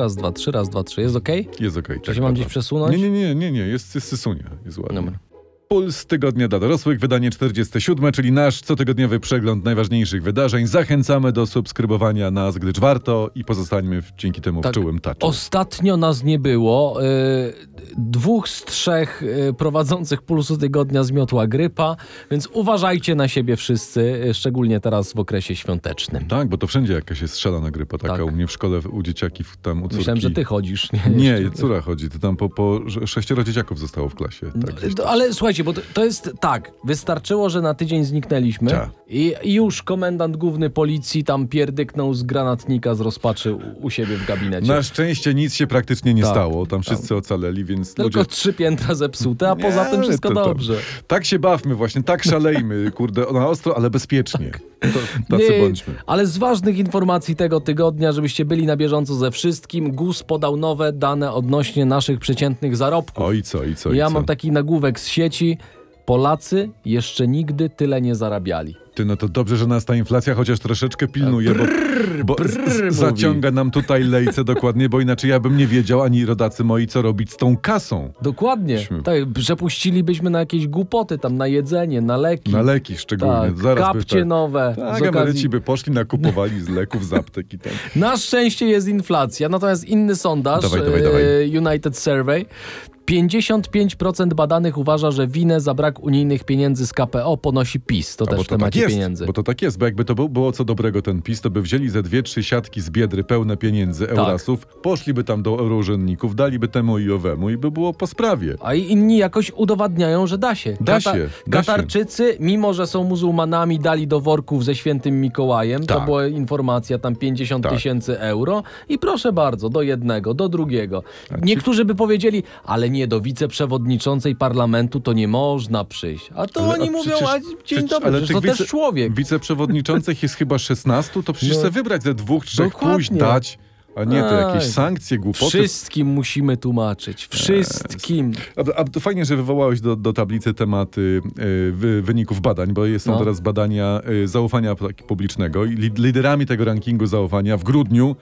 Raz, dwa, trzy, raz, dwa, trzy. Jest okej? Jest okej. Czy tak, się mam dobra. gdzieś przesunąć? Nie, nie, nie, nie, nie. Jest, jest Sysunia. Jest ładnie. Dobra. Puls Tygodnia dla dorosłych, wydanie 47, czyli nasz cotygodniowy przegląd najważniejszych wydarzeń. Zachęcamy do subskrybowania nas, gdyż warto i pozostańmy w, dzięki temu Tak. w czułym taczu. Ostatnio nas nie było. Y, dwóch z trzech y, prowadzących pulsu tygodnia zmiotła grypa, więc uważajcie na siebie wszyscy, y, szczególnie teraz w okresie świątecznym. Tak, bo to wszędzie jakaś jest szalona grypa taka Tak. u mnie w szkole, u dzieciaki, tam u córki. Myślałem, że ty chodzisz. Nie, Nie, córa chodzi, to tam po, po sze- sześcioro dzieciaków zostało w klasie. Tak, gdzieś No, ale słuchajcie, bo to, to jest tak, wystarczyło, że na tydzień zniknęliśmy Tak. i, już komendant główny policji tam pierdyknął z granatnika z rozpaczy u, u siebie w gabinecie. Na szczęście nic się praktycznie nie Tak. stało, tam wszyscy ocaleli, więc Tylko ludzie... trzy piętra zepsute, a poza Nie, tym wszystko to- to- dobrze. Tak się bawmy właśnie, tak szalejmy, kurde, na ostro, ale bezpiecznie. To, tacy Tak. Nie, bądźmy. Ale z ważnych informacji tego tygodnia, żebyście byli na bieżąco ze wszystkim, GUS podał nowe dane odnośnie naszych przeciętnych zarobków. O i co, i co, i ja co? mam taki nagłówek z sieci. Polacy jeszcze nigdy tyle nie zarabiali. Ty, no to dobrze, że nas ta inflacja chociaż troszeczkę pilnuje, bo, bo z, brrr, mówi. zaciąga nam tutaj lejce dokładnie, bo inaczej ja bym nie wiedział, ani rodacy moi, co robić z tą kasą. Dokładnie. Myśmy- Tak, przepuścilibyśmy na jakieś głupoty, tam na jedzenie, na leki. Na leki szczególnie. tak, Zaraz by kapcie tak. nowe. Tak, z okazji. by poszli, nakupowali z leków, z aptek i tak. Na szczęście jest inflacja, natomiast inny sondaż Dawaj, dawaj, e, dawaj. United Survey 55% badanych uważa, że winę za brak unijnych pieniędzy z KPO ponosi PiS. To A, też w to tak jest, pieniędzy. bo to tak jest, bo jakby to był, było co dobrego ten PiS, to by wzięli ze dwie, trzy siatki z biedry pełne pieniędzy, Tak. eurasów, poszliby tam do eurourzędników, daliby temu i owemu i by było po sprawie. A inni jakoś udowadniają, że da się. Da się, da się. Katarczycy, mimo że są muzułmanami, dali do worków ze świętym Mikołajem. To Tak. była informacja, tam 50 Tak. tysięcy euro. I proszę bardzo, do jednego, do drugiego. Niektórzy by powiedzieli, ale nie, do wiceprzewodniczącej parlamentu to nie można przyjść. A to Ale- oni a mówią, przecież- a dzień przecież- dobry, ale to wice- też człowiek. Wiceprzewodniczących jest chyba 16, to przecież No. chcę wybrać ze dwóch, trzech, Dokładnie. pójść, dać, a nie te jakieś sankcje, głupoty. Wszystkim musimy tłumaczyć. Wszystkim. A, a to fajnie, że wywołałeś do, do tablicy tematy y, wy, wyników badań, bo są No. teraz badania y, zaufania publicznego i li, liderami tego rankingu zaufania w grudniu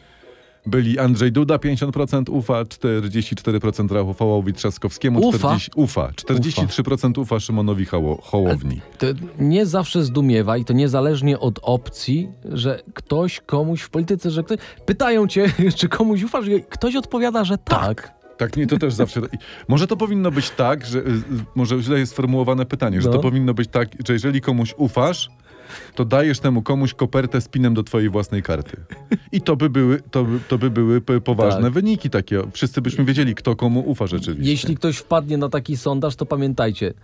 byli Andrzej Duda 50% ufa, 44% Rafałowi Trzaskowskiemu, Ufa? 40, ufa 43% ufa Szymonowi Hoło, Hołowni. To nie zawsze zdumiewa i to niezależnie od opcji, że ktoś komuś w polityce, że ktoś... Pytają cię, czy komuś ufasz i ktoś odpowiada, że tak. Tak, nie, to też zawsze. Może to powinno być tak, że y, y, może źle jest sformułowane pytanie, że No. to powinno być tak, że jeżeli komuś ufasz, to dajesz temu komuś kopertę z pinem do twojej własnej karty. I to by były, to to by były poważne Tak. wyniki takie. Wszyscy byśmy wiedzieli, kto komu ufa rzeczywiście. Jeśli ktoś wpadnie na taki sondaż, to pamiętajcie,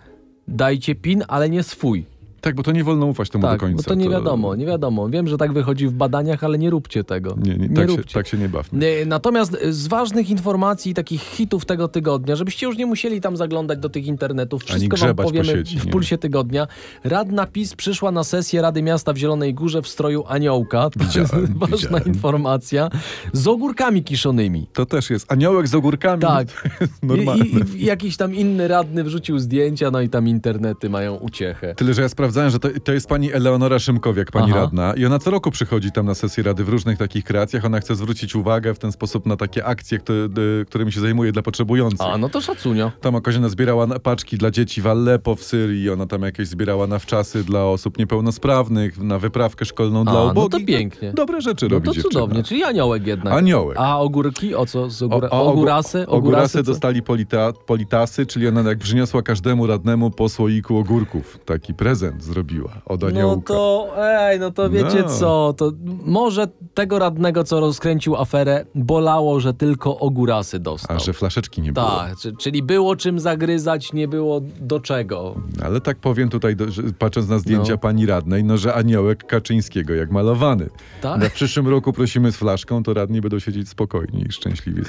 dajcie pin, ale nie swój. Tak, bo to nie wolno ufać temu do Tak, końca. bo to nie wiadomo, nie wiadomo. Wiem, że tak wychodzi w badaniach, ale nie róbcie tego. Nie, nie, tak, się, róbcie. tak się nie bawmy. Natomiast e, z ważnych informacji takich hitów tego tygodnia, żebyście już nie musieli tam zaglądać do tych internetów, wszystko wam grzebać po powiemy sieci, w nie. pulsie tygodnia. Radna PiS przyszła na sesję Rady Miasta w Zielonej Górze w stroju aniołka. To Widziałem, jest ważna widziałem. informacja. Z ogórkami kiszonymi. To też jest aniołek z ogórkami. Tak. Jest I, Normalne. i, I jakiś tam inny radny wrzucił zdjęcia, no i tam internety mają uciechę. Tyle, że ja sprawdzałem, że to, to jest pani Eleonora Szymkowiak, pani Aha. radna. I ona co roku przychodzi tam na sesję rady w różnych takich kreacjach. Ona chce zwrócić uwagę w ten sposób na takie akcje, które, którymi się zajmuje dla potrzebujących. A, no to szacunio. Tam okazja zbierała paczki dla dzieci w Aleppo w Syrii, ona tam jakieś zbierała na wczasy dla osób niepełnosprawnych, na wyprawkę szkolną A, dla no ubogich. to pięknie. Dobre rzeczy No robi to dziewczyna. cudownie, czyli aniołek jednak. Aniołek. A ogórki? O co? Z ogóra... O- o- ogórasy? Ogórasy co? dostali polita, politasy, czyli ona jak przyniosła każdemu radnemu po słoiku ogórków. Taki prezent zrobiła od No aniołka. to, ej, no to wiecie No. co, to może tego radnego, co rozkręcił aferę, bolało, że tylko ogórasy dostał. A że flaszeczki nie było. Tak, czy- czyli było czym zagryzać, nie było do czego. Ale tak powiem tutaj, do, że, patrząc na zdjęcia No. pani radnej, no że aniołek Kaczyńskiego jak malowany. Tak? Na przyszłym roku prosimy z flaszką, to radni będą siedzieć spokojni i szczęśliwi.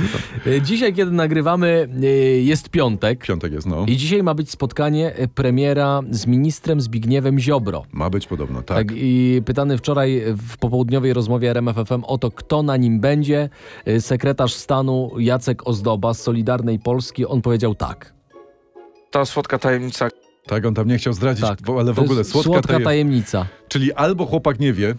E, Dzisiaj, kiedy nagrywamy, e, jest piątek. Piątek jest, no. I dzisiaj ma być spotkanie e, premiera z ministrem Zbigniewem Ziobro. Ma być podobno, tak. Tak, i pytany wczoraj w popołudniowej rozmowie RMFFM o to, kto na nim będzie, y, sekretarz stanu Jacek Ozdoba z Solidarnej Polski, on powiedział tak. Ta słodka tajemnica, Tak, on tam nie chciał zdradzić, tak bo- ale w to ogóle słodka, słodka tajem- tajemnica. Czyli albo chłopak nie wie,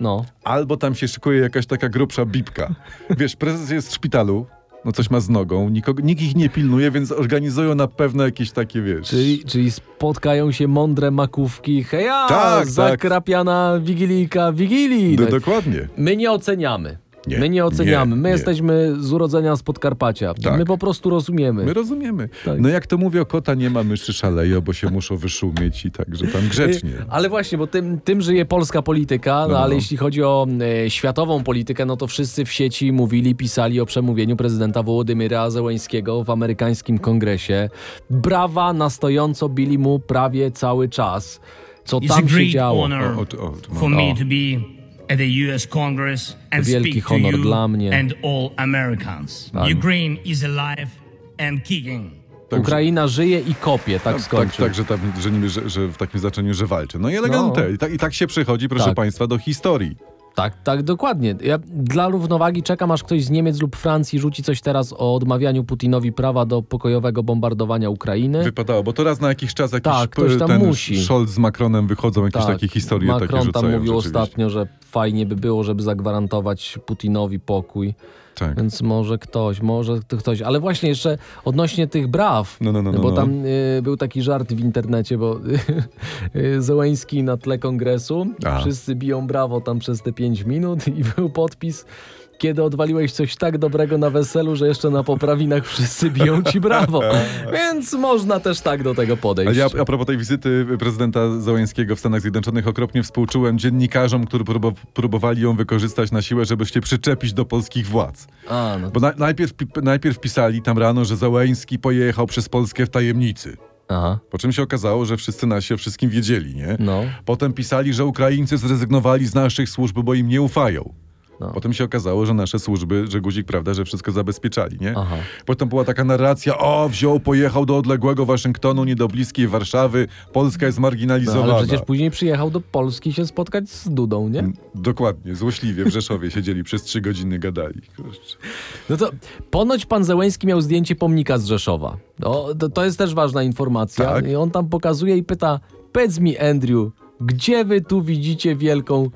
No. albo tam się szykuje jakaś taka grubsza bibka. Wiesz, prezes jest w szpitalu, no coś ma z nogą, nikogo, nikt ich nie pilnuje, więc organizują na pewno jakieś takie, wiesz... Czyli, czyli spotkają się mądre makówki. Heja! Tak, tak. zakrapiana wigilijka wigilii. No, dokładnie. My nie oceniamy. Nie, My nie oceniamy. nie, My nie. jesteśmy z urodzenia z Podkarpacia. Tak. My po prostu rozumiemy. My rozumiemy. Tak. No jak to mówią, kota nie ma, myszy szaleją, bo się muszą wyszumieć i także tam grzecznie. Ale właśnie, bo tym, tym żyje polska polityka, no, No, ale no. jeśli chodzi o e, światową politykę, no to wszyscy w sieci mówili, pisali o przemówieniu prezydenta Wołodymyra Zełańskiego w amerykańskim kongresie. Brawa na stojąco bili mu prawie cały czas. Co It's tam się działo. honor O, o, o, o, for me to be at the U.S. Congress and Wielki speak to honor you dla mnie. and all Americans. Tak. Ukraine is alive and kicking. Także- Ukraina żyje i kopie, tak tak, skończył. tak, że, tam, że, niby, że, że w takim znaczeniu, że walczy. No i elegantem. No. I, tak, I tak się przechodzi, proszę Tak. państwa, do historii. Tak, tak, dokładnie. Ja dla równowagi czekam, aż ktoś z Niemiec lub Francji rzuci coś teraz o odmawianiu Putinowi prawa do pokojowego bombardowania Ukrainy. Wypadało, bo to raz na jakiś czas jakiś Tak, ktoś tam ten musi. Scholz z Macronem wychodzą jakieś takie historie Tak, Macron takie tam rzucają. mówił rzeczywiście. ostatnio, że fajnie by było, żeby zagwarantować Putinowi pokój. Tak. Więc może ktoś, może to ktoś. Ale właśnie jeszcze odnośnie tych braw, No, no, no, no, bo no. tam y, był taki żart w internecie, bo y, Zełęński na tle kongresu, A. wszyscy biją brawo tam przez te 5 minut i był podpis kiedy odwaliłeś coś tak dobrego na weselu, że jeszcze na poprawinach wszyscy biją ci brawo. Więc można też tak do tego podejść. Ja a propos tej wizyty prezydenta Załęskiego w Stanach Zjednoczonych okropnie współczułem dziennikarzom, którzy próbo- próbowali ją wykorzystać na siłę, żeby się przyczepić do polskich władz. A, no Bo na, najpierw, pi- najpierw pisali tam rano, że Załęski pojechał przez Polskę w tajemnicy. Aha, Po czym się okazało, że wszyscy nasi o wszystkim wiedzieli, nie? no. Potem pisali, że Ukraińcy zrezygnowali z naszych służb, bo im nie ufają. No. Potem się okazało, że nasze służby, że guzik, prawda, że wszystko zabezpieczali, nie? Aha. Potem była taka narracja, o, wziął, pojechał do odległego Waszyngtonu, nie do bliskiej Warszawy, Polska jest No, marginalizowana. ale przecież później przyjechał do Polski się spotkać z Dudą, nie? Dokładnie, złośliwie w Rzeszowie siedzieli przez trzy godziny, gadali. Kurczę. No to ponoć pan Zełęński miał zdjęcie pomnika z Rzeszowa. No, to, to jest też ważna informacja. Tak. I on tam pokazuje i pyta, powiedz mi Andrew, gdzie wy tu widzicie wielką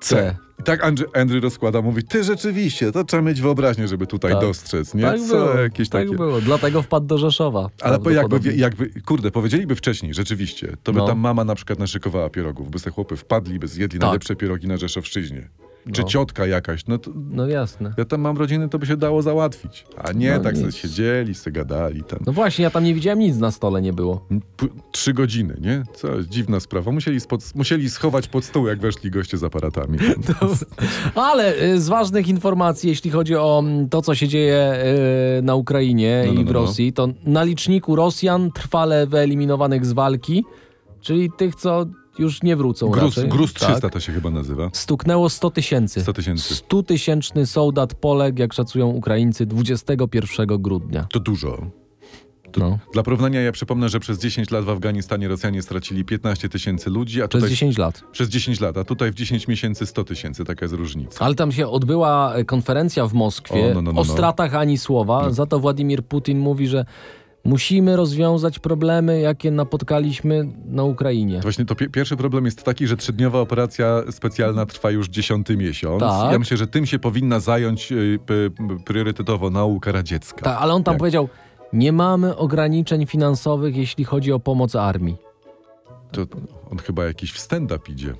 C? I tak Andrzej, Andrew rozkłada, mówi, ty rzeczywiście, to trzeba mieć wyobraźnię, żeby tutaj Tak. dostrzec, nie? Tak Co było, jakieś tak takie... było. Dlatego wpadł do Rzeszowa. Ale po jakby, jakby, kurde, powiedzieliby wcześniej, rzeczywiście, to by No. tam mama na przykład naszykowała pierogów, by se chłopy wpadli, by zjedli Tak. najlepsze pierogi na Rzeszowszczyźnie. Czy No. ciotka jakaś, no to No jasne. ja tam mam rodziny, to by się dało załatwić. A nie, No tak sobie siedzieli, sobie gadali tam. No właśnie, ja tam nie widziałem nic na stole, nie było. P- Trzy godziny, nie? Co, dziwna sprawa. Musieli, spod, musieli schować pod stół, jak weszli goście z aparatami. Ale y, z ważnych informacji, jeśli chodzi o to, co się dzieje y, na Ukrainie No, no, i w no, no. Rosji, to na liczniku Rosjan trwale wyeliminowanych z walki, czyli tych, co już nie wrócą Gruz, raczej. gruz 300 Tak. to się chyba nazywa. Stuknęło 100 tysięcy. 100 tysięcy. 100 tysięczny soldat poległ, jak szacują Ukraińcy, 21 grudnia. To dużo. No. Dla porównania ja przypomnę, że przez 10 lat w Afganistanie Rosjanie stracili 15 tysięcy ludzi, a Przez tutaj... 10 lat. Przez 10 lat, a tutaj w 10 miesięcy 100 tysięcy, taka jest różnica. Ale tam się odbyła e, konferencja w Moskwie. O, no, no, no, o no. stratach ani słowa. Za to Władimir Putin mówi, że musimy rozwiązać problemy, jakie napotkaliśmy na Ukrainie. Właśnie to pi- pierwszy problem jest taki, że trzydniowa operacja specjalna trwa już dziesiąty miesiąc. Tak. Ja myślę, że tym się powinna zająć y, priorytetowo nauka radziecka. Tak, ale on tam Jak? powiedział, nie mamy ograniczeń finansowych, jeśli chodzi o pomoc armii. To on chyba jakiś w stand-up idzie.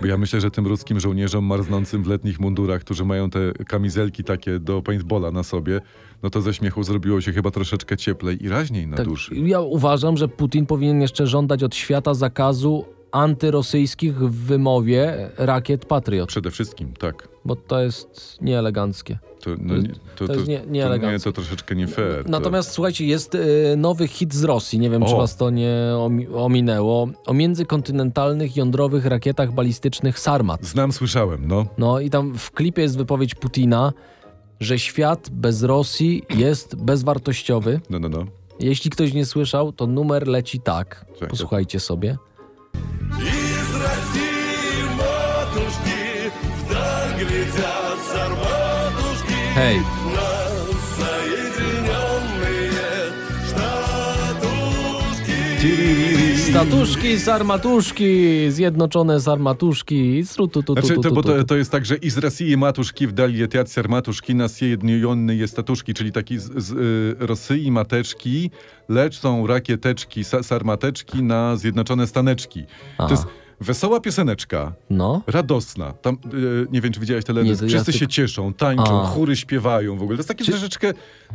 Bo ja myślę, że tym ruskim żołnierzom marznącym w letnich mundurach, którzy mają te kamizelki takie do paintballa na sobie, no to ze śmiechu zrobiło się chyba troszeczkę cieplej i raźniej na Tak, duszy. ja uważam, że Putin powinien jeszcze żądać od świata zakazu antyrosyjskich w wymowie rakiet Patriot, Przede wszystkim, tak. bo to jest nieeleganckie. To, no, nie, to, to jest nie- to, nieeleganckie. to troszeczkę nie fair. to- Natomiast słuchajcie, jest y, nowy hit z Rosji, nie wiem czy O. was to nie omi- ominęło, o międzykontynentalnych jądrowych rakietach balistycznych Sarmat. Znam, słyszałem, no. No i tam w klipie jest wypowiedź Putina, że świat bez Rosji jest bezwartościowy. No, no, no. Jeśli ktoś nie słyszał, to numer leci tak. Posłuchajcie sobie. Из России матушки вдаль глядят с арматушки Hej, нас соединенные штатушки. Statuszki, sarmatuszki, zjednoczone sarmatuszki. Sru, tu, tu, tu, Znaczy, to, bo to, to jest tak, że i z Rosji matuszki wdali etiat sarmatuszki na zjednione jest statuszki, czyli taki z, z y, Rosji mateczki lecą rakieteczki, sa, sarmateczki na zjednoczone staneczki. Aha. To jest wesoła pioseneczka. No. Radosna. Tam, y, nie wiem, czy widziałeś Nie, teledysk. ja Wszyscy tylko- się cieszą, tańczą, A. chóry śpiewają w ogóle. To jest taki troszeczkę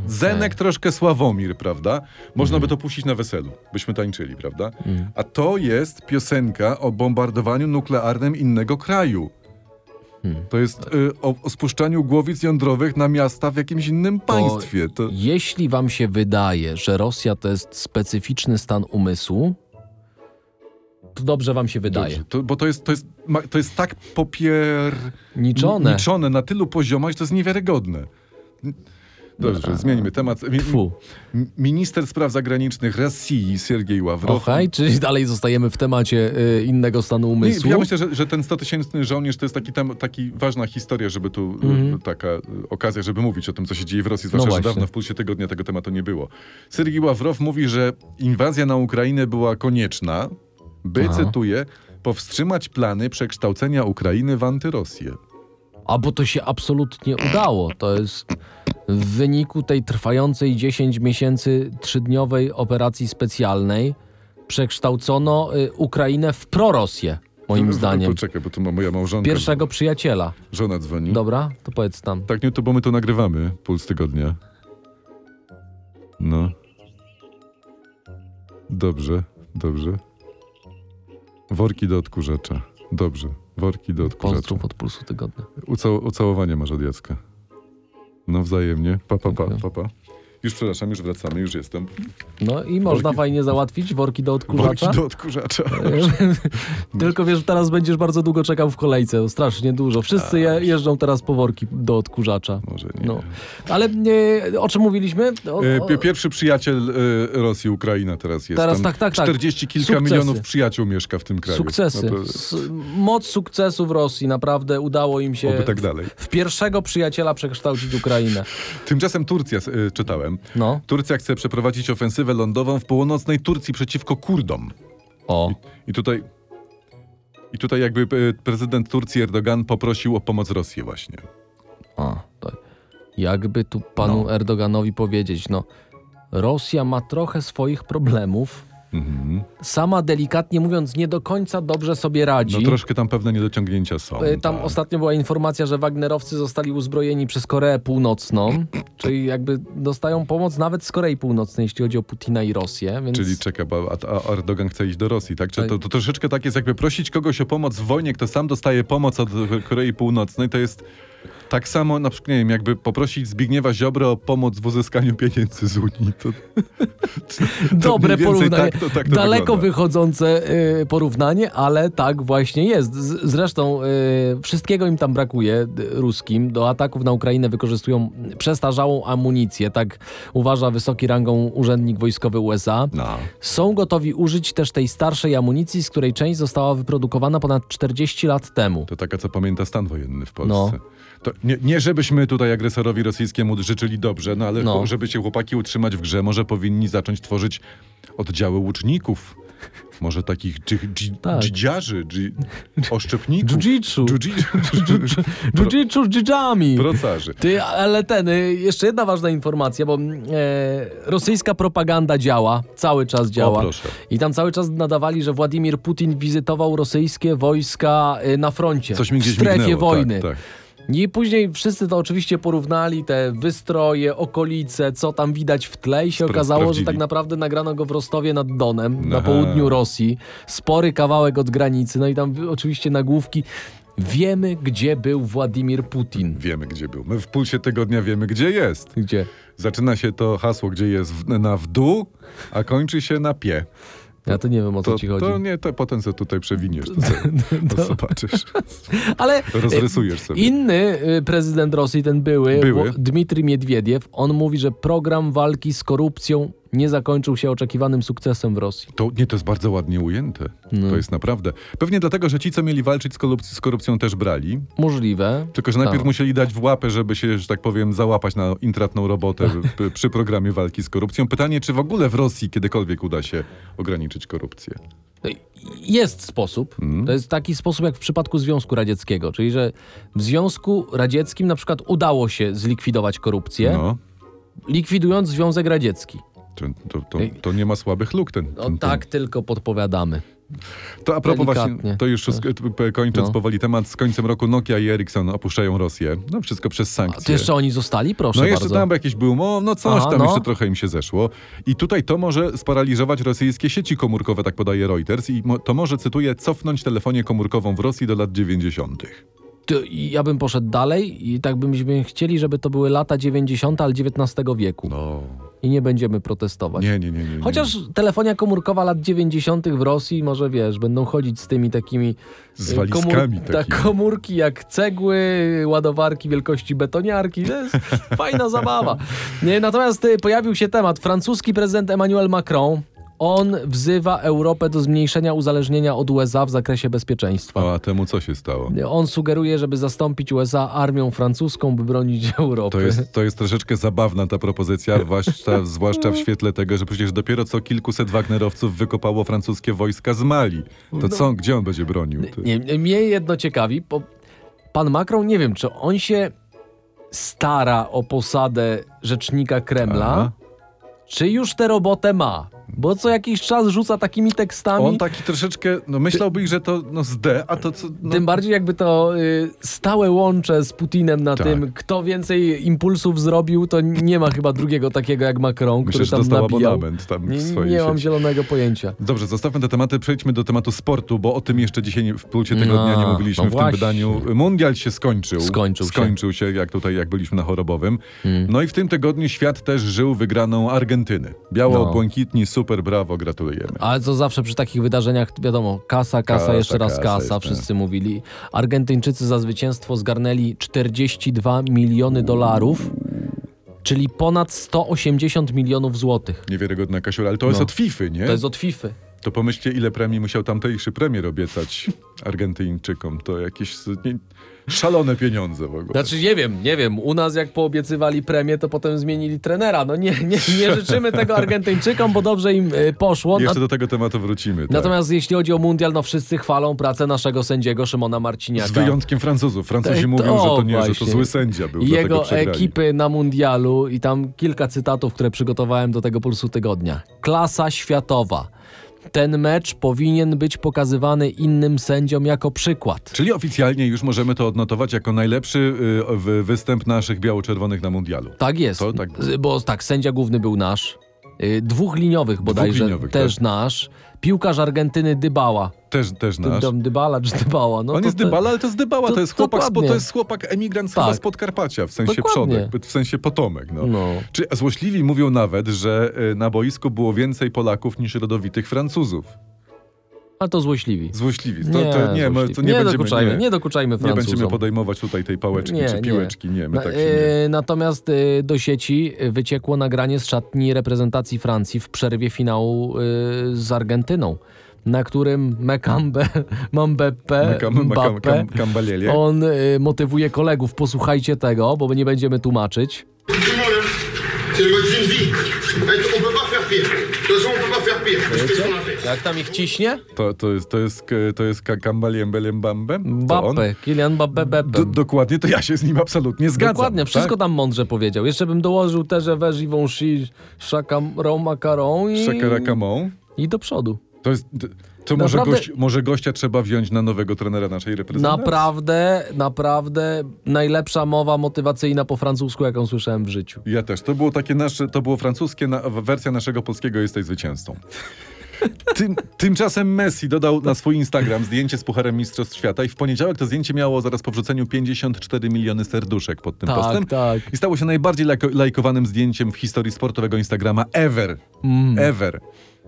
Zenek, troszkę Sławomir, prawda? Można Mhm. by to puścić na weselu. Byśmy tańczyli, prawda? A to jest piosenka o bombardowaniu nuklearnym innego kraju. Hmm. To jest y, o, o spuszczaniu głowic jądrowych na miasta w jakimś innym państwie. To, Jeśli wam się wydaje, że Rosja to jest specyficzny stan to dobrze wam się wydaje. To, bo to jest, to, jest, to jest tak Niczone. popierniczone na tylu poziomach, że to jest niewiarygodne. Dobrze, zmieńmy temat. Tfu. minister spraw zagranicznych Rosji, Siergiej Ławrow. Okej, czy dalej zostajemy w temacie y, innego stanu Nie, umysłu? ja myślę, że, że ten 100-tysięczny żołnierz to jest taki, tam, taki ważna historia, żeby tu y, taka y, okazja, żeby mówić o tym, co się dzieje w Rosji, No zwłaszcza, że właśnie. dawno w pulsie tygodnia tego tematu nie było. Siergiej Ławrow mówi, że inwazja na Ukrainę była konieczna, by, Aha. cytuję, powstrzymać plany przekształcenia Ukrainy w antyrosję. A bo to się absolutnie udało. To jest w wyniku tej trwającej 10 miesięcy trzydniowej operacji specjalnej przekształcono y, Ukrainę w prorosję, moim zdaniem. Poczekaj, bo tu ma moja małżonka. Pierwszego przyjaciela. Żona dzwoni. Dobra, to powiedz tam. Tak, nie, to bo my to nagrywamy, puls tygodnia. No. Dobrze, dobrze. Worki do odkurzacza. Dobrze, worki do odkurzacza. Pozdrów od Pulsu Tygodnia. Ucał, ucałowanie masz od Jacka. No wzajemnie. Pa, pa, pa, pa, pa. Już przepraszam, już wracamy, już jestem. No i można Worki- fajnie załatwić worki do odkurzacza. Worki do odkurzacza. Tylko wiesz, teraz będziesz bardzo długo czekał w kolejce, strasznie dużo. Wszyscy je, jeżdżą teraz po worki do odkurzacza. Może nie. No. Ale e, o czym mówiliśmy? O, E, o, pi- Pierwszy przyjaciel e, Rosji, Ukraina teraz jest. Teraz Tam tak, tak, tak. 40 kilka Sukcesy. milionów przyjaciół mieszka w tym kraju. sukcesy. S- moc sukcesu w Rosji. Naprawdę udało im się Oby tak dalej. w pierwszego przyjaciela przekształcić Ukrainę. Tymczasem Turcja, e, czytałem. No. Turcja chce przeprowadzić ofensywę lądową w północnej Turcji przeciwko Kurdom. O. I tutaj, i tutaj jakby e, prezydent Turcji Erdogan poprosił o pomoc Rosję właśnie. A, to jakby tu panu No. Erdoganowi powiedzieć, no Rosja ma trochę swoich problemów. Mhm. Sama delikatnie mówiąc, nie do końca dobrze sobie radzi. No troszkę tam pewne niedociągnięcia są. E, Tam tak. ostatnio była informacja, że Wagnerowcy zostali uzbrojeni przez Koreę Północną, czyli jakby dostają pomoc nawet z Korei Północnej, jeśli chodzi o Putina i Rosję. Więc... Czyli czeka, a Erdogan chce iść do Rosji, tak? Czy Tak. to, to troszeczkę tak jest, jakby prosić kogoś o pomoc w wojnie, kto sam dostaje pomoc od Korei Północnej, to jest tak samo, na przykład, nie wiem, jakby poprosić Zbigniewa Ziobro o pomoc w uzyskaniu pieniędzy z Unii. To, Dobre mniej więcej porównanie. tak to- tak to Daleko wygląda. wychodzące y, porównanie, ale tak właśnie jest. Z, zresztą y, wszystkiego im tam brakuje ruskim. Do ataków na Ukrainę wykorzystują przestarzałą amunicję, tak uważa wysoki rangą urzędnik wojskowy USA. no. Są gotowi użyć też tej starszej amunicji, z której część została wyprodukowana ponad 40 lat temu. To taka, co pamięta stan wojenny w Polsce. No. To nie, nie żebyśmy tutaj agresorowi rosyjskiemu życzyli dobrze, no ale No. żeby się chłopaki utrzymać w grze, może powinni zacząć tworzyć oddziały łuczników. Może takich dży, Tak. oszczepników. Jiu-jitsu. Z dżidżami. Procarzy. Ty, ale ten, y, jeszcze jedna ważna informacja, bo e, rosyjska propaganda działa, cały czas działa. O, proszę. I tam cały czas nadawali, że Władimir Putin wizytował rosyjskie wojska y, na froncie, Coś mi w gdzieś strefie mignęło, wojny. Tak, tak. I później wszyscy to oczywiście porównali, te wystroje, okolice, co tam widać w tle i się okazało, że tak naprawdę nagrano go w Rostowie nad Donem, na Aha. południu Rosji. Spory kawałek od granicy, no i tam oczywiście nagłówki. Wiemy, gdzie był Władimir Putin. Wiemy, gdzie był. My w pulsie tygodnia wiemy, gdzie jest. Gdzie? Zaczyna się to hasło, gdzie jest na w dół, a kończy się na pie. Ja to nie wiem, o co To, ci chodzi. to nie, to potem co tutaj przewiniesz, to, to, to zobaczysz. Ale Rozrysujesz e, sobie. inny y, prezydent Rosji, ten były, Były. Dmitrij Miedwiediew, on mówi, że program walki z korupcją nie zakończył się oczekiwanym sukcesem w Rosji. To nie, to jest bardzo ładnie ujęte. No. To jest naprawdę. Pewnie dlatego, że ci, co mieli walczyć z, korupc- z korupcją, też brali. Możliwe. Tylko, że najpierw Tak. musieli dać w łapę, żeby się, że tak powiem, załapać na intratną robotę p- przy programie walki z korupcją. Pytanie, czy w ogóle w Rosji kiedykolwiek uda się ograniczyć korupcję? Jest sposób. Mhm. To jest taki sposób jak w przypadku Związku Radzieckiego, czyli że w Związku Radzieckim na przykład udało się zlikwidować korupcję, No. likwidując Związek Radziecki. To, to, to, nie ma słabych luk ten. No ten, ten. tak tylko podpowiadamy. To a propos Delikatnie. właśnie, to już p- kończąc No. powoli temat, z końcem roku Nokia i Ericsson opuszczają Rosję. No wszystko przez A sankcje. to jeszcze oni zostali? Proszę No jeszcze bardzo. tam jakieś było, no, no coś Aha, tam no. jeszcze trochę im się zeszło. I tutaj to może sparaliżować rosyjskie sieci komórkowe, tak podaje Reuters. I to może, cytuję, cofnąć telefonię komórkową w Rosji do lat 90. To ja bym poszedł dalej i tak byśmy chcieli, żeby to były lata 90., ale XIX wieku. No. I nie będziemy protestować. Nie, nie, nie, nie. nie. Chociaż telefonia komórkowa lat 90. w Rosji, może wiesz, będą chodzić z tymi takimi. Z walizkami tak, takimi. komórki jak cegły, ładowarki wielkości betoniarki. To jest fajna zabawa. Nie, Natomiast y, pojawił się temat. Francuski prezydent Emmanuel Macron. On wzywa Europę do zmniejszenia uzależnienia od USA w zakresie bezpieczeństwa. A temu co się stało? On sugeruje, żeby zastąpić USA armią francuską, by bronić Europy. To jest, to jest troszeczkę zabawna ta propozycja, zwłaszcza, zwłaszcza w świetle tego, że przecież dopiero co kilkuset Wagnerowców wykopało francuskie wojska z Mali. To co, gdzie on będzie bronił? Ty? Nie, nie, mnie jedno ciekawi, bo pan Macron, nie wiem, czy on się stara o posadę rzecznika Kremla, Aha. czy już tę robotę ma? Bo co jakiś czas rzuca takimi tekstami. On taki troszeczkę, no myślałbyś, że to no z D, a to co... No, Tym bardziej jakby to y, stałe łącze z Putinem na Tak. tym, kto więcej impulsów zrobił, to nie ma chyba drugiego takiego jak Macron, Myślę, który tam dostał nabijał. abonament tam w Nie, swojej nie mam zielonego pojęcia. Dobrze, zostawmy te tematy, przejdźmy do tematu sportu, bo o tym jeszcze dzisiaj w pulsie tygodnia No, nie mówiliśmy no w tym wydaniu. Mundial się skończył. Skończył się. Skończył się, jak tutaj, jak byliśmy na chorobowym. No i w tym tygodniu świat też żył wygraną Argentyny. Biało-błękitni, super, brawo, gratulujemy. Ale co zawsze przy takich wydarzeniach, wiadomo, kasa, kasa, Kasa, jeszcze raz kasa, kasa, jeszcze. wszyscy mówili. Argentyńczycy za zwycięstwo zgarnęli 42 miliony dolarów, czyli ponad 180 milionów złotych. Niewiarygodna kasiura, ale to jest No. od FIFA, nie? To jest od FIFA. To pomyślcie, ile premii musiał tamtejszy premier obiecać Argentyńczykom. To jakieś nie, szalone pieniądze w ogóle. Znaczy nie wiem, nie wiem, u nas jak poobiecywali premię, to potem zmienili trenera. No nie, nie, nie życzymy tego Argentyńczykom, bo dobrze im y, poszło. Jeszcze do tego tematu wrócimy. Tak. Natomiast jeśli chodzi o mundial, no wszyscy chwalą pracę naszego sędziego Szymona Marciniaka. Z wyjątkiem Francuzów. Francuzi mówią, to że to nie, że to właśnie. zły sędzia był. Jego ekipy na mundialu i tam kilka cytatów, które przygotowałem do tego Pulsu Tygodnia. Klasa światowa. Ten mecz powinien być pokazywany innym sędziom jako przykład. Czyli oficjalnie już możemy to odnotować jako najlepszy y, wy- występ naszych biało-czerwonych na mundialu. Tak jest. To tak- Bo tak, sędzia główny był nasz. Y, Dwóch liniowych bodajże liniowych, też tak. nasz. Piłkarz Argentyny Dybała. Też, też Dy, nasz. dym, dybala czy Dybała? No On to jest Dybala, ale to jest Dybała, to, to- jest chłopak, dokładnie. to jest chłopak emigrant z Tak. z Podkarpacia, w sensie Dokładnie. przodek, w sensie potomek. No. No. Czy złośliwi mówią nawet, że y, na boisku było więcej Polaków niż rodowitych Francuzów. Ale to złośliwi. Złośliwi. To, to, nie, my, złośliwi. to nie, będziemy, dokuczajmy, nie, nie dokuczajmy nie będziemy podejmować tutaj tej pałeczki Nie, czy nie. piłeczki. Nie, my Na- tak się nie... e, Natomiast e, do sieci wyciekło nagranie z szatni reprezentacji Francji w przerwie finału e, z Argentyną, na którym Mekambe, Mambepe, Mbappe, on e, motywuje kolegów, posłuchajcie tego, bo nie będziemy tłumaczyć. C'est le mode d'une vie. Et On peut pas faire pire. Fait Jak tam ich ciśnie? To, to jest, to jest, to jest ka- kambaliem belem bambem? Kylian Mbappe. D- dokładnie, to ja się z nim absolutnie zgadzam. Dokładnie, wszystko tak? tam mądrze powiedział. Jeszcze bym dołożył też Weż i Wąsi, Chakaron, Macaron i, Shakara Camon. i do przodu. To jest... To może, Naprawdę- gość, może gościa trzeba wziąć na nowego trenera naszej reprezentacji? Naprawdę, naprawdę najlepsza mowa motywacyjna po francusku, jaką słyszałem w życiu. Ja też. To było takie nasze, to było francuskie, na, wersja naszego polskiego jesteś zwycięzcą. Tym, tymczasem Messi dodał na swój Instagram zdjęcie z Pucharem Mistrzostw Świata i w poniedziałek to zdjęcie miało zaraz po wrzuceniu 54 miliony serduszek pod tym Tak, postem. tak. I stało się najbardziej lajko- lajkowanym zdjęciem w historii sportowego Instagrama ever. Mm. Ever.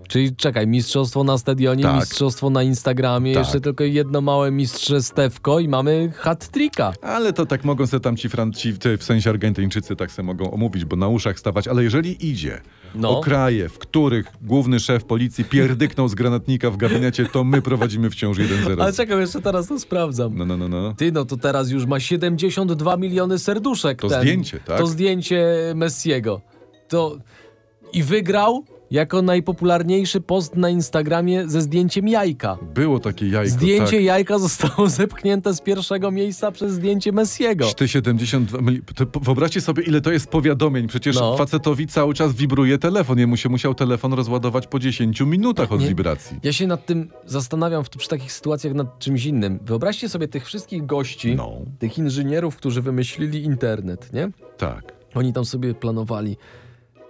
Czyli czekaj, mistrzostwo na stadionie, Tak. mistrzostwo na Instagramie, Tak. jeszcze tylko jedno małe mistrze Stewko i mamy hat-tricka. Ale to tak mogą sobie tam ci, Franci, w sensie Argentyńczycy tak sobie mogą omówić, bo na uszach stawać. Ale jeżeli idzie No. o kraje, w których główny szef policji pierdyknął z granatnika w gabinecie, to my prowadzimy wciąż 1-0. Ale czekaj, jeszcze teraz to sprawdzam. No, no, no, no. Ty, no to teraz już ma 72 miliony serduszek. To ten, zdjęcie, tak? To zdjęcie Messiego. To... I wygrał jako najpopularniejszy post na Instagramie ze zdjęciem jajka. Było takie jajko, Zdjęcie tak. jajka zostało zepchnięte z pierwszego miejsca przez zdjęcie Messiego. Ty 72 mili- Wyobraźcie sobie, ile to jest powiadomień. Przecież No. facetowi cały czas wibruje telefon. Jemu się musiał telefon rozładować po 10 minutach od Nie. wibracji. Ja się nad tym zastanawiam w, przy takich sytuacjach nad czymś innym. Wyobraźcie sobie tych wszystkich gości, No. tych inżynierów, którzy wymyślili internet, nie? Tak. Oni tam sobie planowali.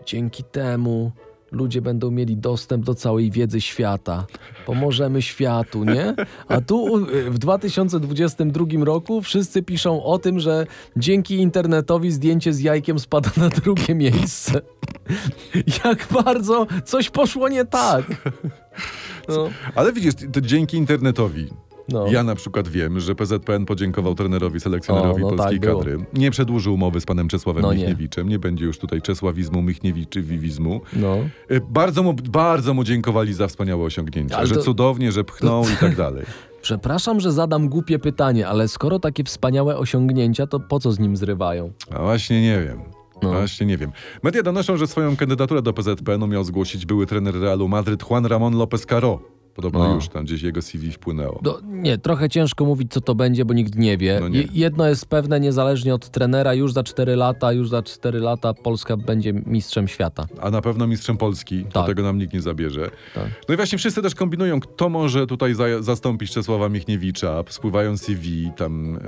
Dzięki temu ludzie będą mieli dostęp do całej wiedzy świata. Pomożemy światu, nie? A tu w 2022 roku wszyscy piszą o tym, że dzięki internetowi zdjęcie z jajkiem spada na drugie miejsce. Jak bardzo coś poszło nie tak. No, Ale widzisz, to dzięki internetowi. No. Ja na przykład wiem, że PZPN podziękował trenerowi, selekcjonerowi O, no polskiej tak, było. kadry. Nie przedłużył umowy z panem Czesławem No nie. Michniewiczem. Nie. będzie już tutaj Czesławizmu, Michniewiczy, Wiwizmu. no. Y, Bardzo mu, bardzo mu dziękowali za wspaniałe osiągnięcia. Ale że to- cudownie, że pchnął i tak dalej. Przepraszam, że zadam głupie pytanie, ale skoro takie wspaniałe osiągnięcia, to po co z nim zrywają? A właśnie nie wiem. No. Właśnie nie wiem. Media donoszą, że swoją kandydaturę do PZPN-u miał zgłosić były trener Realu Madryt Juan Ramon López Caro. Podobno No. już tam gdzieś jego CV wpłynęło. No, nie, trochę ciężko mówić, co to będzie, bo nikt nie wie. No nie. Je- Jedno jest pewne, niezależnie od trenera, już za 4 lata, już za 4 lata Polska będzie mistrzem świata. A na pewno mistrzem Polski, do Tak. tego nam nikt nie zabierze. Tak. No i właśnie wszyscy też kombinują, kto może tutaj za zastąpić Czesława Michniewicza. Spływają CV, tam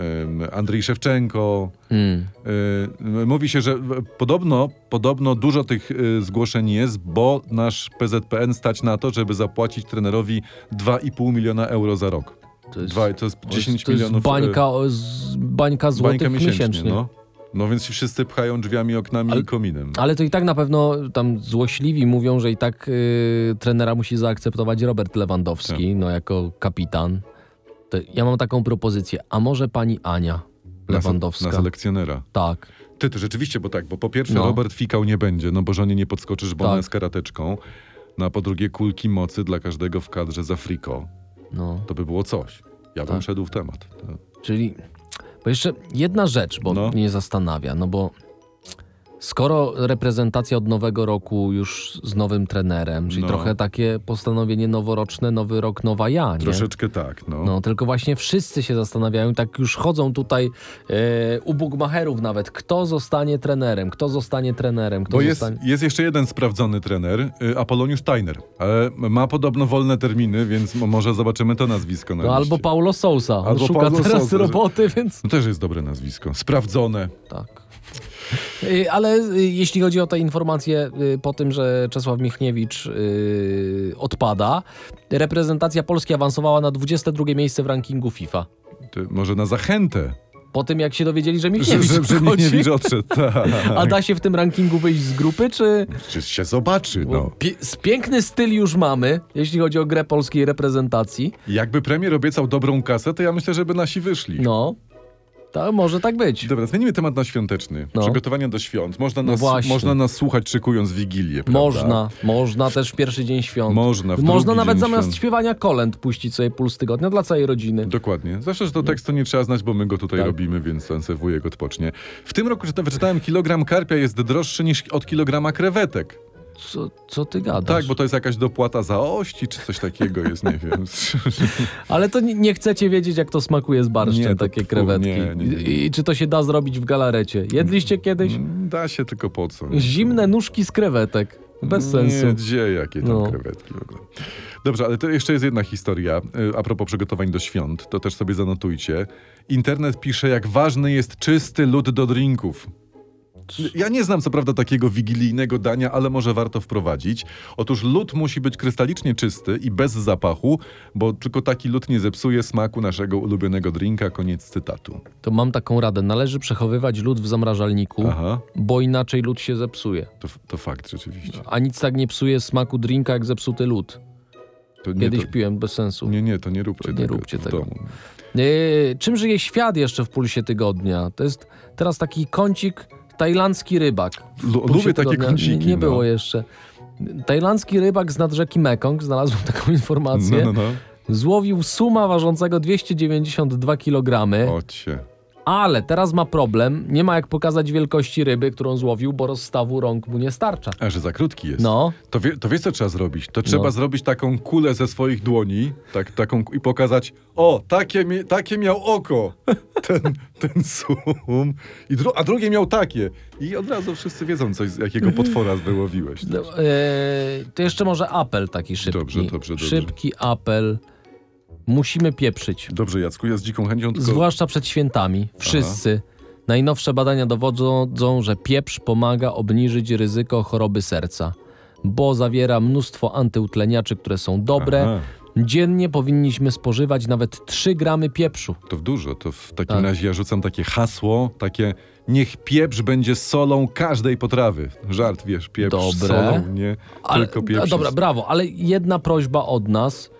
Andrzej Szewczenko. Mm. Y, mówi się, że podobno, podobno dużo tych y, zgłoszeń jest, bo nasz PZPN stać na to, żeby zapłacić trenerowi 2,5 miliona euro za rok. To jest, Dwa, to jest 10 to jest milionów bańka, o, z, bańka złotych bańka miesięcznie. miesięcznie. No. no więc się wszyscy pchają drzwiami, oknami Ale- i kominem. Ale to i tak na pewno tam złośliwi mówią, że i tak y, trenera musi zaakceptować Robert Lewandowski, Tak. no jako kapitan. To ja mam taką propozycję. A może pani Ania Na Lewandowska? Na selekcjonera. tak. Ty, to rzeczywiście, bo tak, bo po pierwsze No. Robert Fikał nie będzie, no bo żonie nie podskoczysz, bo Tak. ona jest karateczką. No a po drugie kulki mocy dla każdego w kadrze za friko. No. To by było coś. Ja bym Tak. szedł w temat. Czyli, bo jeszcze jedna rzecz, bo No. mnie zastanawia, no bo skoro reprezentacja od nowego roku już z nowym trenerem, czyli No. trochę takie postanowienie noworoczne, nowy rok, nowa ja, nie? Troszeczkę tak, no. No, tylko właśnie wszyscy się zastanawiają, tak już chodzą tutaj e, u bugmacherów nawet, kto zostanie trenerem, kto zostanie trenerem, kto Bo jest, zostanie... jest jeszcze jeden sprawdzony trener, y, Apoloniusz Steiner, ale ma podobno wolne terminy, więc mo- może zobaczymy to nazwisko na No, albo. Paulo Sousa, Albo szuka Paulo teraz Sousa, roboty, więc... No też jest dobre nazwisko. Sprawdzone. Tak. Y, Ale y, jeśli chodzi o te informacje y, po tym, że Czesław Michniewicz odpada, reprezentacja Polski awansowała na 22 miejsce w rankingu FIFA. Ty, może na zachętę, Po tym, jak się dowiedzieli, że Michniewicz że, że. Michniewicz odszedł. Tak. A da się w tym rankingu wyjść z grupy, czy... Czy się zobaczy, no. Z piękny styl już mamy, jeśli chodzi o grę polskiej reprezentacji. Jakby premier obiecał dobrą kasę, to ja myślę, żeby nasi wyszli. No, to może tak być. Dobra, zmienimy temat na świąteczny. No. Przygotowania do świąt. Można No nas, właśnie. można nas słuchać szykując Wigilię, prawda? Można, można też w pierwszy dzień świąt. Można, w Można nawet zamiast świąt. śpiewania kolęd puścić sobie puls tygodnia dla całej rodziny. Dokładnie. Zawsze, że to tekstu nie trzeba znać, bo my go tutaj Tak. robimy, więc ten wujek odpocznie. W tym roku czyta- wyczytałem, kilogram karpia jest droższy niż od kilograma krewetek. Co, co ty gadasz? Tak, bo to jest jakaś dopłata za ości, czy coś takiego jest, nie wiem. Ale to nie, nie chcecie wiedzieć, jak to smakuje z barszczem, Nie, to takie krewetki. nie. I, I czy to się da zrobić w galarecie? Jedliście kiedyś Da się tylko po co. zimne nóżki z krewetek? Bez sensu. Nie, gdzie, jakie tam No. krewetki w ogóle. Dobrze, ale to jeszcze jest jedna historia. y, A propos przygotowań do świąt, to też sobie zanotujcie. Internet pisze, jak ważny jest czysty lód do drinków. Ja nie znam co prawda takiego wigilijnego dania, ale może warto wprowadzić. Otóż lód musi być krystalicznie czysty i bez zapachu, bo tylko taki lód nie zepsuje smaku naszego ulubionego drinka. Koniec cytatu. To mam taką radę. Należy przechowywać lód w zamrażalniku, Aha, bo inaczej lód się zepsuje. to, to fakt rzeczywiście. A nic tak nie psuje smaku drinka, jak zepsuty lód. To nie, Kiedyś to, piłem bez sensu. nie, nie, to nie róbcie Nie tego róbcie w tego. domu. Yy, czym żyje świat jeszcze w pulsie tygodnia? To jest teraz taki kącik tajlandzki rybak. Lu- lubię takie kąciki, Nie, nie no. było jeszcze. Tajlandzki rybak z nad rzeki Mekong, znalazłem taką informację, No, no, no. złowił suma ważącego 292 kg, Ocie. Ale teraz ma problem, nie ma jak pokazać wielkości ryby, którą złowił, bo rozstawu rąk mu nie starcza. A, że za krótki jest. No. To, wie, to wiesz, co trzeba zrobić? To trzeba No. zrobić taką kulę ze swoich dłoni tak, taką, i pokazać, o, takie, mi, takie miał oko, ten, ten sum, I dru, a drugie miał takie. I od razu wszyscy wiedzą, coś, jakiego potwora wyłowiłeś. No, e, to jeszcze może apel taki szybki. Dobrze, dobrze, dobrze. Szybki apel. Musimy pieprzyć. Dobrze, Jacku, ja z dziką chęcią tylko... Zwłaszcza przed świętami. Wszyscy. Najnowsze badania dowodzą, że pieprz pomaga obniżyć ryzyko choroby serca, bo zawiera mnóstwo antyutleniaczy, które są dobre. Aha. Dziennie powinniśmy spożywać nawet 3 gramy pieprzu. To w dużo. To w takim Tak. razie ja rzucam takie hasło, takie niech pieprz będzie solą każdej potrawy. Żart, wiesz, pieprz Dobre. solą, nie Ale, tylko pieprz. dobra, brawo, ale jedna prośba od nas.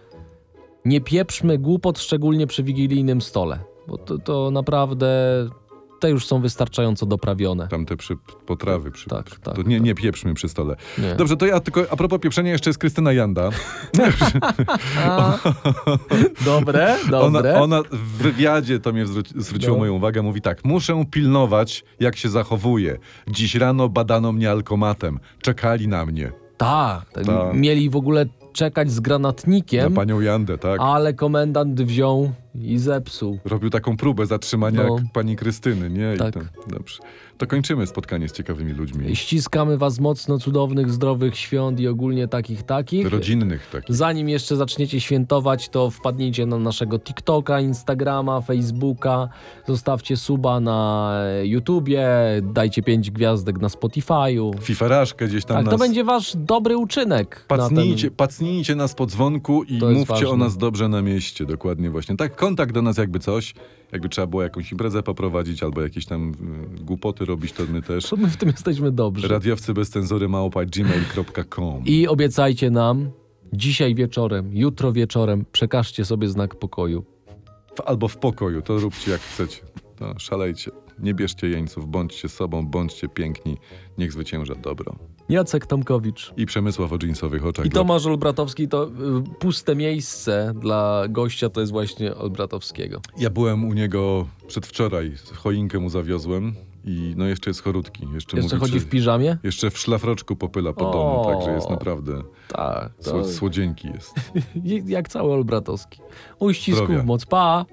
Nie pieprzmy głupot, szczególnie przy wigilijnym stole, bo to, to naprawdę te już są wystarczająco doprawione. Tamte przy potrawy. Przy, Tak, przy, tak, to nie, tak. nie pieprzmy przy stole. Nie. Dobrze, to ja tylko a propos pieprzenia jeszcze jest Krystyna Janda. A, dobre, dobre. Ona, ona w wywiadzie, to mnie zwró- zwróciło No. moją uwagę, mówi tak, muszę pilnować, jak się zachowuje. Dziś rano badano mnie alkomatem. Czekali na mnie. Tak, tak, Tak. mieli w ogóle czekać z Na granatnikiem, panią Jandę, tak? ale komendant wziął i zepsuł. Robił taką próbę zatrzymania No. jak pani Krystyny, nie? I Tak. to, dobrze. To kończymy spotkanie z ciekawymi ludźmi. Ściskamy was mocno, cudownych, zdrowych świąt i ogólnie takich, takich. Rodzinnych takich. Zanim jeszcze zaczniecie świętować, to wpadnijcie na naszego TikToka, Instagrama, Facebooka, zostawcie suba na YouTubie, dajcie pięć gwiazdek na Spotify'u. Fifaraszkę gdzieś tam Tak, nas... to będzie wasz dobry uczynek. na Pacnijcie, ten- pacnijcie nas po dzwonku i mówcie o ważne. nas dobrze na mieście. Dokładnie właśnie. Tak, kontakt do nas jakby coś. Jakby trzeba było jakąś imprezę poprowadzić albo jakieś tam y, głupoty robić, to my też. To my w tym jesteśmy dobrzy. Radiowcy bez cenzury małpa gmail.com I obiecajcie nam dzisiaj wieczorem, jutro wieczorem, przekażcie sobie znak pokoju. Albo w pokoju, to róbcie jak chcecie. No, szalejcie. Nie bierzcie jeńców, bądźcie sobą, bądźcie piękni. Niech zwycięża dobro. Jacek Tomkowicz. I Przemysław o dżinsowych oczach. I Tomasz Olbratowski to y, puste miejsce dla gościa to jest właśnie Olbratowskiego. Ja byłem u niego przedwczoraj, choinkę mu zawiozłem i no jeszcze jest chorutki. Jeszcze, Jeszcze mówi, chodzi w piżamie? Jeszcze w szlafroczku popyla po O. domu, także jest naprawdę Tak. To... sło, słodzieńki jest. Jak cały Olbratowski. Uścisk Zdrowia. w moc. Pa!